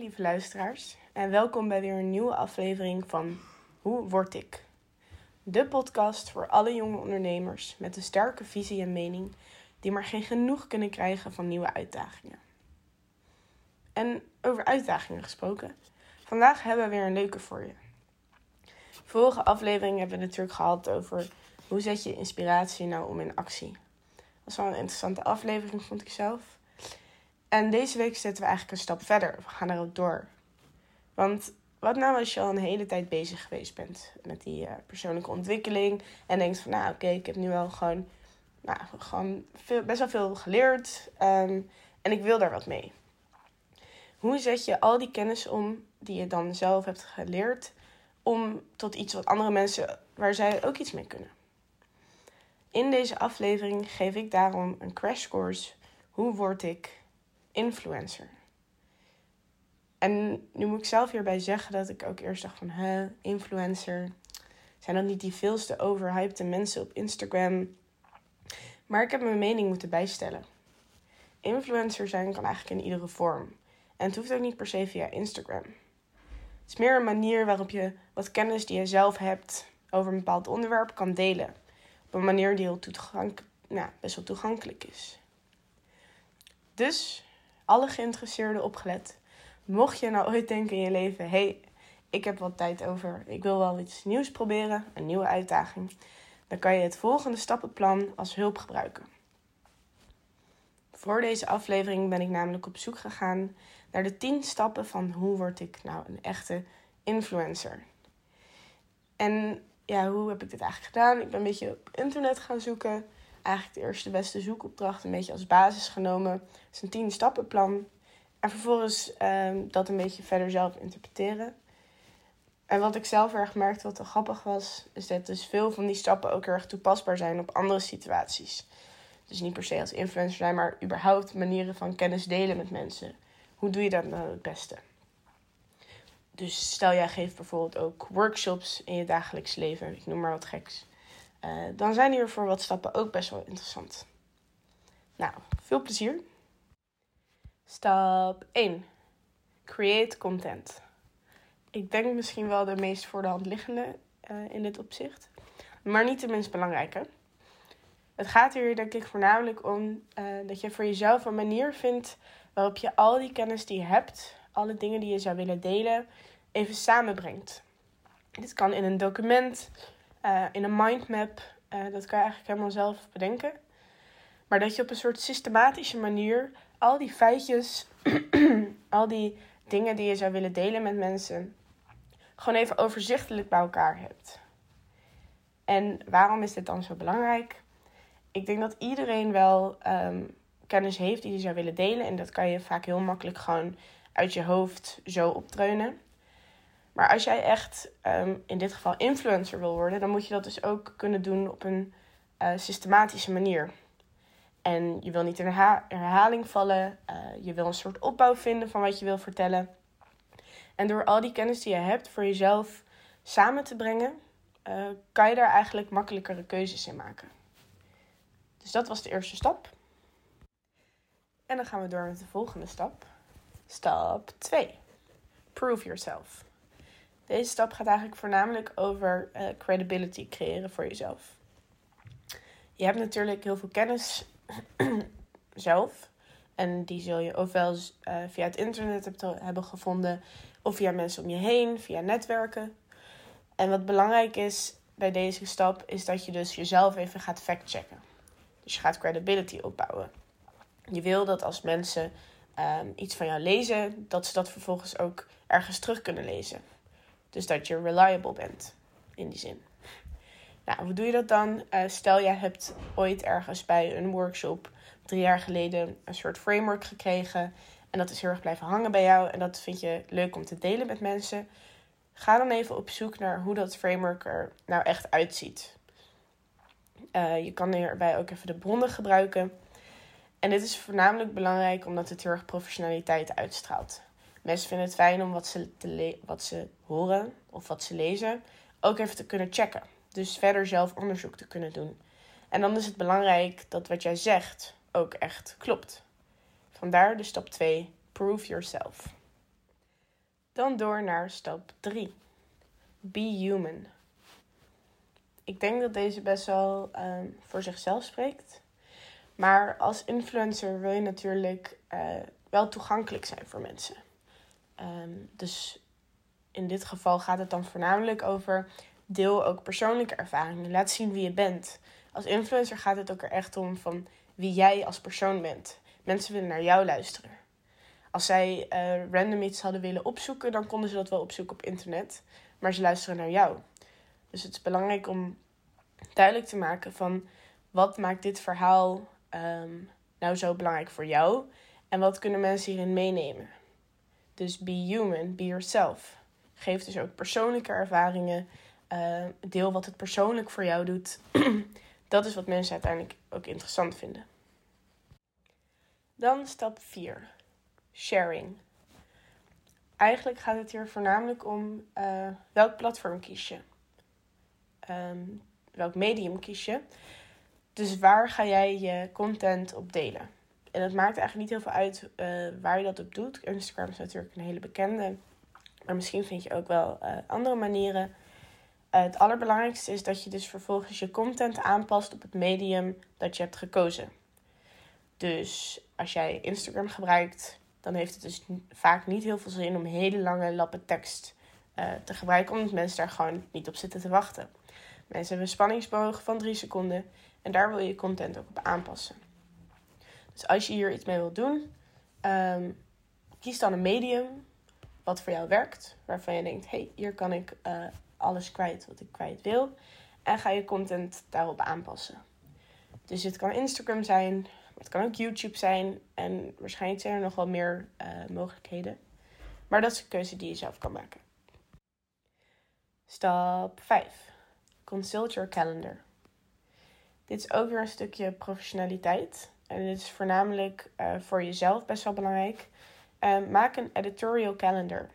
lieve luisteraars en welkom bij weer een nieuwe aflevering van Hoe word ik? De podcast voor alle jonge ondernemers met een sterke visie en mening die maar geen genoeg kunnen krijgen van nieuwe uitdagingen. En over uitdagingen gesproken, vandaag hebben we weer een leuke voor je. Vorige aflevering hebben we natuurlijk gehad over hoe zet je inspiratie nou om in actie. Dat was wel een interessante aflevering, vond ik zelf. En deze week zetten we eigenlijk een stap verder. We gaan erop door. Want wat nou als je al een hele tijd bezig geweest bent met die uh, persoonlijke ontwikkeling. En denkt van nou oké, ik heb nu wel gewoon, nou, gewoon veel, best wel veel geleerd. Um, en ik wil daar wat mee. Hoe zet je al die kennis om die je dan zelf hebt geleerd. Om tot iets wat andere mensen, waar zij ook iets mee kunnen. In deze aflevering geef ik daarom een crash course. Hoe word ik influencer. En nu moet ik zelf hierbij zeggen dat ik ook eerst dacht van, hè, influencer. Zijn dat niet die veelste overhypte mensen op Instagram? Maar ik heb mijn mening moeten bijstellen. Influencer zijn kan eigenlijk in iedere vorm. En het hoeft ook niet per se via Instagram. Het is meer een manier waarop je wat kennis die je zelf hebt over een bepaald onderwerp kan delen. Op een manier die heel toegankelijk, nou, best wel toegankelijk is. Dus alle geïnteresseerden opgelet. Mocht je nou ooit denken in je leven: hé, hey, ik heb wat tijd over, ik wil wel iets nieuws proberen, een nieuwe uitdaging, dan kan je het volgende stappenplan als hulp gebruiken. Voor deze aflevering ben ik namelijk op zoek gegaan naar de 10 stappen van hoe word ik nou een echte influencer. En ja, hoe heb ik dit eigenlijk gedaan? Ik ben een beetje op internet gaan zoeken eigenlijk de eerste beste zoekopdracht een beetje als basis genomen. Het is een tien stappenplan. En vervolgens um, dat een beetje verder zelf interpreteren. En wat ik zelf erg merkte, wat wel grappig was, is dat dus veel van die stappen ook erg toepasbaar zijn op andere situaties. Dus niet per se als influencer zijn, maar überhaupt manieren van kennis delen met mensen. Hoe doe je dat nou het beste? Dus stel jij geeft bijvoorbeeld ook workshops in je dagelijks leven, ik noem maar wat geks. Uh, dan zijn hier voor wat stappen ook best wel interessant. Nou, veel plezier. Stap 1. Create content. Ik denk misschien wel de meest voor de hand liggende uh, in dit opzicht, maar niet de minst belangrijke. Het gaat hier denk ik voornamelijk om uh, dat je voor jezelf een manier vindt waarop je al die kennis die je hebt, alle dingen die je zou willen delen, even samenbrengt. Dit kan in een document, uh, in een mindmap. Uh, dat kan je eigenlijk helemaal zelf bedenken. Maar dat je op een soort systematische manier al die feitjes, al die dingen die je zou willen delen met mensen, gewoon even overzichtelijk bij elkaar hebt. En waarom is dit dan zo belangrijk? Ik denk dat iedereen wel um, kennis heeft die je zou willen delen. En dat kan je vaak heel makkelijk gewoon uit je hoofd zo optreunen. Maar als jij echt um, in dit geval influencer wil worden, dan moet je dat dus ook kunnen doen op een uh, systematische manier. En je wil niet in herha herhaling vallen, uh, je wil een soort opbouw vinden van wat je wil vertellen. En door al die kennis die je hebt voor jezelf samen te brengen, uh, kan je daar eigenlijk makkelijkere keuzes in maken. Dus dat was de eerste stap. En dan gaan we door met de volgende stap. Stap 2. Prove yourself. Deze stap gaat eigenlijk voornamelijk over uh, credibility creëren voor jezelf. Je hebt natuurlijk heel veel kennis zelf. En die zul je ofwel uh, via het internet hebben gevonden, of via mensen om je heen, via netwerken. En wat belangrijk is bij deze stap, is dat je dus jezelf even gaat factchecken. Dus je gaat credibility opbouwen. Je wil dat als mensen um, iets van jou lezen, dat ze dat vervolgens ook ergens terug kunnen lezen. Dus dat je reliable bent, in die zin. Nou, hoe doe je dat dan? Uh, stel, jij hebt ooit ergens bij een workshop drie jaar geleden een soort framework gekregen. En dat is heel erg blijven hangen bij jou. En dat vind je leuk om te delen met mensen. Ga dan even op zoek naar hoe dat framework er nou echt uitziet. Uh, je kan hierbij ook even de bronnen gebruiken. En dit is voornamelijk belangrijk omdat het heel erg professionaliteit uitstraalt. Mensen vinden het fijn om wat ze, te wat ze horen of wat ze lezen ook even te kunnen checken. Dus verder zelf onderzoek te kunnen doen. En dan is het belangrijk dat wat jij zegt ook echt klopt. Vandaar de stap 2, prove yourself. Dan door naar stap 3. Be human. Ik denk dat deze best wel ehm, voor zichzelf spreekt. Maar als influencer wil je natuurlijk uh, wel toegankelijk zijn voor mensen. Ehm, dus in dit geval gaat het dan voornamelijk over deel ook persoonlijke ervaringen. Laat zien wie je bent. Als influencer gaat het ook er echt om van wie jij als persoon bent. Mensen willen naar jou luisteren. Als zij uh, random iets hadden willen opzoeken, dan konden ze dat wel opzoeken op internet. Maar ze luisteren naar jou. Dus het is belangrijk om duidelijk te maken van wat maakt dit verhaal um, nou zo belangrijk voor jou en wat kunnen mensen hierin meenemen. Dus be human, be yourself. Geef dus ook persoonlijke ervaringen. Uh, deel wat het persoonlijk voor jou doet. Dat is wat mensen uiteindelijk ook interessant vinden. Dan stap 4. Sharing. Eigenlijk gaat het hier voornamelijk om uh, welk platform kies je. Um, welk medium kies je. Dus waar ga jij je content op delen? En het maakt eigenlijk niet heel veel uit uh, waar je dat op doet. Instagram is natuurlijk een hele bekende. Maar misschien vind je ook wel uh, andere manieren. Uh, het allerbelangrijkste is dat je dus vervolgens je content aanpast op het medium dat je hebt gekozen. Dus als jij Instagram gebruikt, dan heeft het dus vaak niet heel veel zin om hele lange lappen tekst te gebruiken, omdat mensen daar gewoon niet op zitten te wachten. Mensen hebben een spanningsboog van 3 seconden en daar wil je je content ook op aanpassen. Dus als je hier iets mee wilt doen, um, kies dan een medium wat voor jou werkt. Waarvan je denkt, hey, hier kan ik uh, alles kwijt wat ik kwijt wil. En ga je content daarop aanpassen. Dus het kan Instagram zijn, het kan ook YouTube zijn. En waarschijnlijk zijn er nog wel meer uh, mogelijkheden. Maar dat is een keuze die je zelf kan maken. Stap 5. Consult your calendar. Dit is ook weer een stukje professionaliteit. En dit is voornamelijk uh, voor jezelf best wel belangrijk. Uh, maak een editorial calendar.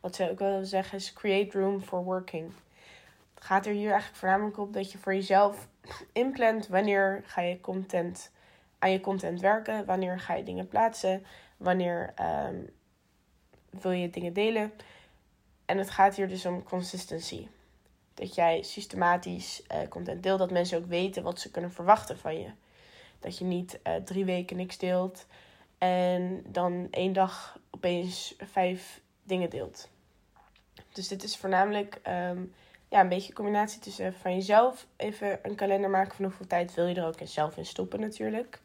Wat ze ook wel zeggen is create room for working. Het gaat er hier eigenlijk voornamelijk op dat je voor jezelf inplant wanneer ga je content aan je content werken, wanneer ga je dingen plaatsen, wanneer um, wil je dingen delen. En het gaat hier dus om consistency. Dat jij systematisch uh, content deelt, dat mensen ook weten wat ze kunnen verwachten van je. Dat je niet uh, drie weken niks deelt en dan één dag opeens vijf dingen deelt. Dus dit is voornamelijk um, ja, een beetje een combinatie tussen van jezelf even een kalender maken van hoeveel tijd wil je er ook zelf in stoppen natuurlijk.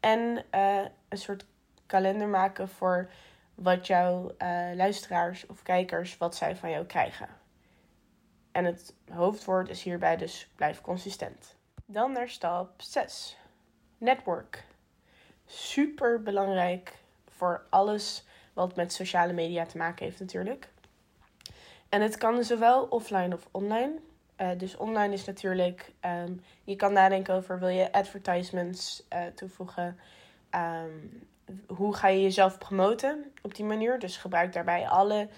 En uh, een soort kalender maken voor wat jouw uh, luisteraars of kijkers, wat zij van jou krijgen. En het hoofdwoord is hierbij dus blijf consistent. Dan naar stap 6. Network. Super belangrijk voor alles wat met sociale media te maken heeft natuurlijk. En het kan zowel offline of online. Uh, dus online is natuurlijk, um, je kan nadenken over wil je advertisements uh, toevoegen. Um, hoe ga je jezelf promoten op die manier? Dus gebruik daarbij alle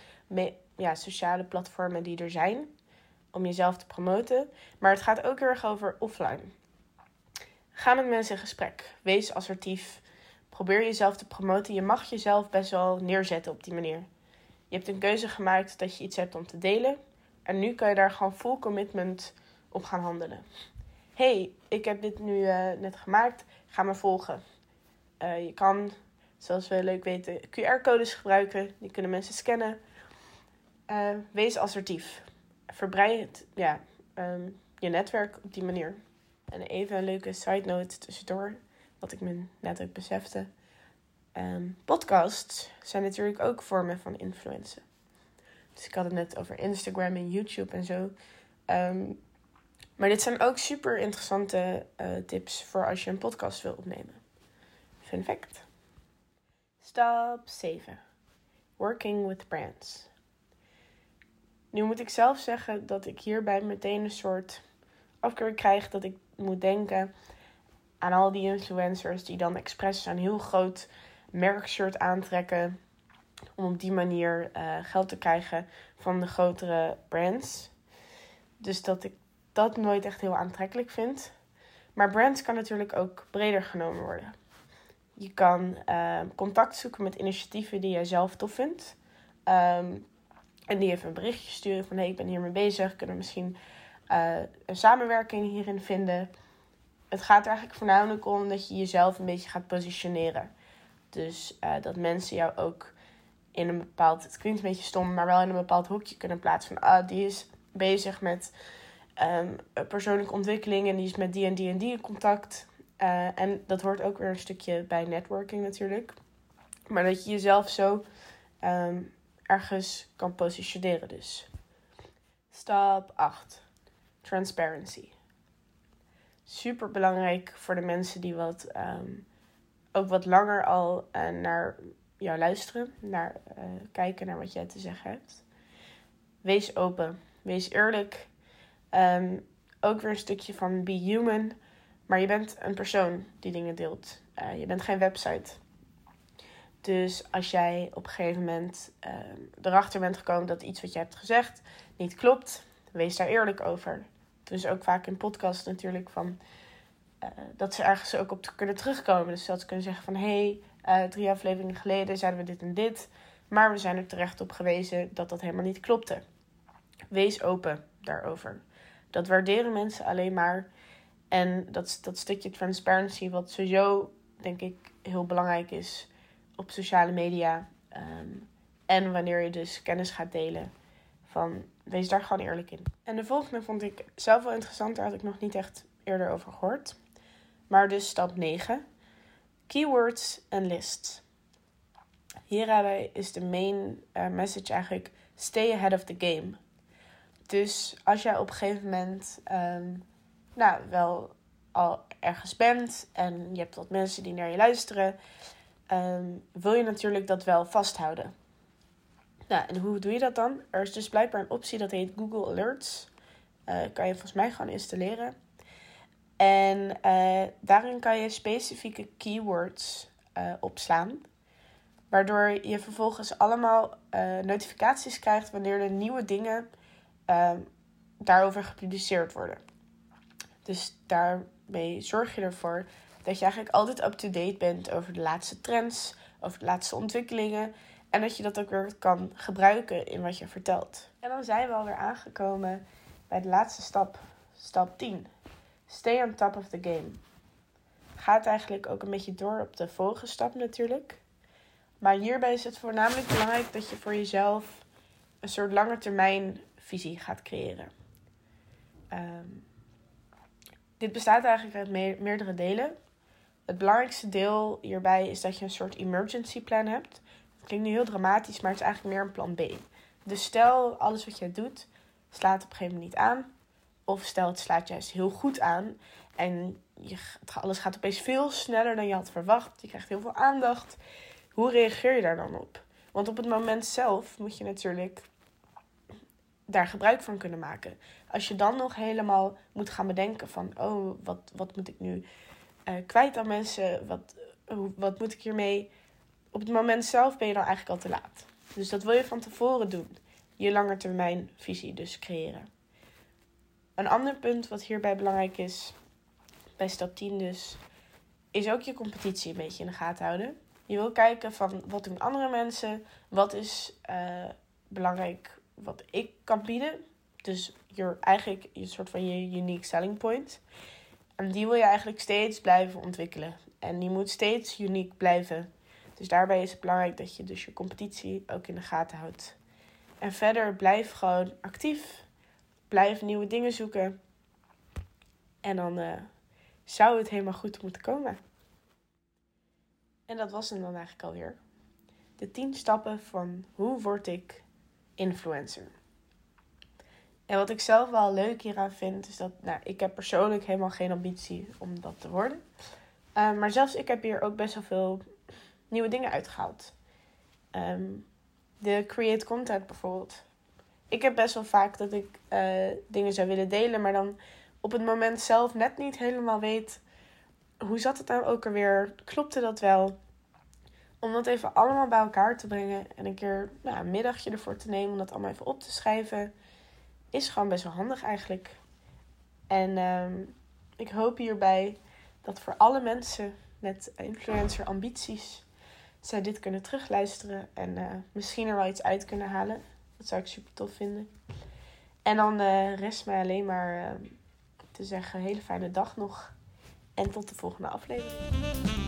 ja, sociale platformen die er zijn om jezelf te promoten. Maar het gaat ook heel erg over offline. Ga met mensen in gesprek. Wees assertief. Probeer jezelf te promoten. Je mag jezelf best wel neerzetten op die manier. Je hebt een keuze gemaakt dat je iets hebt om te delen. En nu kan je daar gewoon full commitment op gaan handelen. hey, ik heb dit nu uh, net gemaakt. Ga me volgen. Uh, je kan, zoals we leuk weten, QR-codes gebruiken. Die kunnen mensen scannen. Uh, wees assertief verbreid ja, um, je netwerk op die manier. En even een leuke side note tussendoor, wat ik me net ook besefte. Um, podcasts zijn natuurlijk ook vormen van influencen. Dus ik had het net over Instagram en YouTube en zo. Um, maar dit zijn ook super interessante uh, tips voor als je een podcast wil opnemen. Fun fact. Stap 7. Working with brands. Nu moet ik zelf zeggen dat ik hierbij meteen een soort afkeur krijg dat ik moet denken aan al die influencers die dan expres een heel groot merkshirt aantrekken om op die manier uh, geld te krijgen van de grotere brands. Dus dat ik dat nooit echt heel aantrekkelijk vind. Maar brands kan natuurlijk ook breder genomen worden. Je kan uh, contact zoeken met initiatieven die jij zelf tof vindt. Ehm, en die even een berichtje sturen van hé, hey, ik ben hiermee bezig. Kunnen misschien uh, een samenwerking hierin vinden? Het gaat er eigenlijk voornamelijk om dat je jezelf een beetje gaat positioneren. Dus uh, dat mensen jou ook in een bepaald, het klinkt een beetje stom, maar wel in een bepaald hoekje kunnen plaatsen. Van ah, die is bezig met um, persoonlijke ontwikkeling en die is met die en die en die in contact. Uh, en dat hoort ook weer een stukje bij networking natuurlijk. Maar dat je jezelf zo um, ergens kan positioneren dus. Stap 8. Transparency. Super belangrijk voor de mensen die wat, um, ook wat langer al uh, naar jou luisteren, naar uh, kijken naar wat jij te zeggen hebt. Wees open, wees eerlijk. Um, ook weer een stukje van be human. Maar je bent een persoon die dingen deelt. Uh, je bent geen website. Dus als jij op een gegeven moment uh, erachter bent gekomen dat iets wat je hebt gezegd niet klopt, wees daar eerlijk over. Dus ook vaak in podcasts natuurlijk van uh, dat ze ergens ook op kunnen terugkomen. Dus dat ze kunnen zeggen van hé, hey, drie afleveringen geleden zeiden we dit en dit. Maar we zijn er terecht op gewezen dat dat helemaal niet klopte. Wees open daarover. Dat waarderen mensen alleen maar. En dat, dat stukje transparency, wat sowieso denk ik heel belangrijk is op sociale media. Um, en wanneer je dus kennis gaat delen. Van wees daar gewoon eerlijk in. En de volgende vond ik zelf wel interessant. Daar had ik nog niet echt eerder over gehoord. Maar dus stap 9. Keywords en lists. Hierbij is de main uh, message eigenlijk stay ahead of the game. Dus als jij op een gegeven moment um, nou, wel al ergens bent en je hebt wat mensen die naar je luisteren, um, wil je natuurlijk dat wel vasthouden. Nou, en hoe doe je dat dan? Er is dus blijkbaar een optie dat heet Google Alerts. Uh, kan je volgens mij gewoon installeren. En uh, daarin kan je specifieke keywords uh, opslaan. Waardoor je vervolgens allemaal notificaties krijgt wanneer er nieuwe dingen uh, daarover gepubliceerd worden. Dus daarmee zorg je ervoor dat je eigenlijk altijd up-to-date bent over de laatste trends, over de laatste ontwikkelingen. En dat je dat ook weer kan gebruiken in wat je vertelt. En dan zijn we alweer aangekomen bij de laatste stap, stap 10. Stay on top of the game. Gaat eigenlijk ook een beetje door op de volgende stap natuurlijk. Maar hierbij is het voornamelijk belangrijk dat je voor jezelf een soort lange termijn visie gaat creëren. Um, dit bestaat eigenlijk uit me meerdere delen. Het belangrijkste deel hierbij is dat je een soort emergency plan hebt. Klinkt nu heel dramatisch, maar het is eigenlijk meer een plan B. Dus stel alles wat jij doet slaat op een gegeven moment niet aan. Of stel het slaat juist heel goed aan. En je, alles gaat opeens veel sneller dan je had verwacht. Je krijgt heel veel aandacht. Hoe reageer je daar dan op? Want op het moment zelf moet je natuurlijk daar gebruik van kunnen maken. Als je dan nog helemaal moet gaan bedenken van, oh, wat, wat moet ik nu uh, kwijt aan mensen? Wat, wat moet ik hiermee? Op het moment zelf ben je dan eigenlijk al te laat. Dus dat wil je van tevoren doen. Je langetermijnvisie dus creëren. Een ander punt wat hierbij belangrijk is, bij stap 10 dus, is ook je competitie een beetje in de gaten houden. Je wil kijken van wat doen andere mensen, wat is uh, belangrijk wat ik kan bieden. Dus je, eigenlijk je soort van je unique selling point. En die wil je eigenlijk steeds blijven ontwikkelen. En die moet steeds uniek blijven. Dus daarbij is het belangrijk dat je dus je competitie ook in de gaten houdt. En verder blijf gewoon actief. Blijf nieuwe dingen zoeken. En dan uh, zou het helemaal goed moeten komen. En dat was hem dan eigenlijk alweer. De 10 stappen van hoe word ik influencer. En wat ik zelf wel leuk hieraan vind, is dat nou, ik heb persoonlijk helemaal geen ambitie om dat te worden. Uh, maar zelfs ik heb hier ook best wel veel nieuwe dingen uitgehaald. Um, de create content bijvoorbeeld. Ik heb best wel vaak dat ik uh, dingen zou willen delen, maar dan op het moment zelf net niet helemaal weet hoe zat het nou ook alweer? Klopte dat wel? om dat even allemaal bij elkaar te brengen en een keer nou, een middagje ervoor te nemen om dat allemaal even op te schrijven, is gewoon best wel handig eigenlijk. En um, ik hoop hierbij dat voor alle mensen met influencer ambities zij dit kunnen terugluisteren en eh, misschien er wel iets uit kunnen halen. Dat zou ik super tof vinden. En dan uh, rest mij alleen maar uh, te zeggen: hele fijne dag nog. En tot de volgende aflevering.